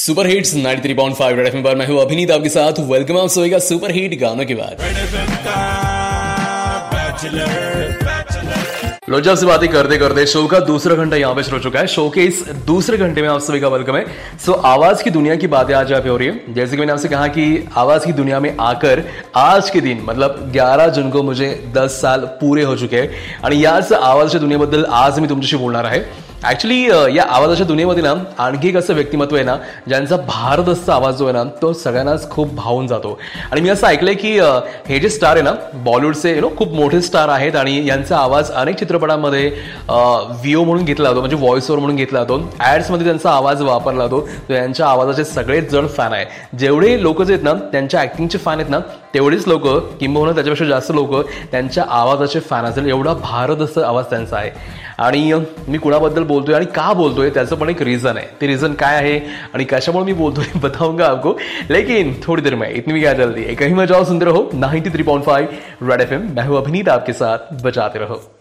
Super hits 93.5 red FM पर मैं हूँ अभिनीत आपके साथ। वेलकम आप सोएगा सुपर हिट गानों के बाद। लोजा से बातें करते करते, शो का दूसरा घंटा यहाँ पे शुरू हो चुका है। शो के इस दूसरे घंटे में आप सभी का वेलकम है। सो आवाज़ की दुनिया की बातें आज यहाँ पे हो रही है। जैसे कि मैंने आपसे कहा कि आवाज़ की दुनिया में आकर आज के दिन मतलब 11 जून को मुझे 10 साल पूरे हो चुके हैं। आणि याच आवाजाच्या दुनियेबद्दल आज मी तुमच्याशी बोलणार आहे ॲक्च्युली या आवाजाच्या दुनियेमध्ये ना आणखी एक असं व्यक्तिमत्व आहे ना ज्यांचा भारदस्त आवाज जो आहे ना तो सगळ्यांनाच खूप भावून जातो. आणि मी असं ऐकलंय की हे जे स्टार आहे ना बॉलिवूडचे यु नो खूप मोठे स्टार आहेत आणि यांचा आवाज अनेक चित्रपटांमध्ये व्हिओ म्हणून घेतला जातो म्हणजे व्हॉइस ओव्हर म्हणून घेतला जातो. ॲड्समध्ये त्यांचा आवाज वापरला जातो. तर यांच्या आवाजाचे सगळेच जण फॅन आहे जेवढे लोक जे आहेत ना त्यांच्या ॲक्टिंगचे फॅन आहेत ना तेवढेच लोक, किंबहुना त्याच्यापेक्षा जास्त लोक, त्यांच्या आवाजाचे फॅन असेल, एवढा भारदस्त आवाज़ त्यांचा आहे. आणि मी कुणाबद्दल बोलतोय आणि का बोलतोय, त्याचं पण एक रिझन आहे. ते रिझन काय आहे आणि कशामुळे मी बोलतोय बताऊँगा आपको? लेकिन, थोड़ी देर में, इतनी भी क्या जल्दी. कहीं मैं जाओ सुंदर हो ninety three point five red F M, मैं अभिनीत, आपके साथ बचाते रहो.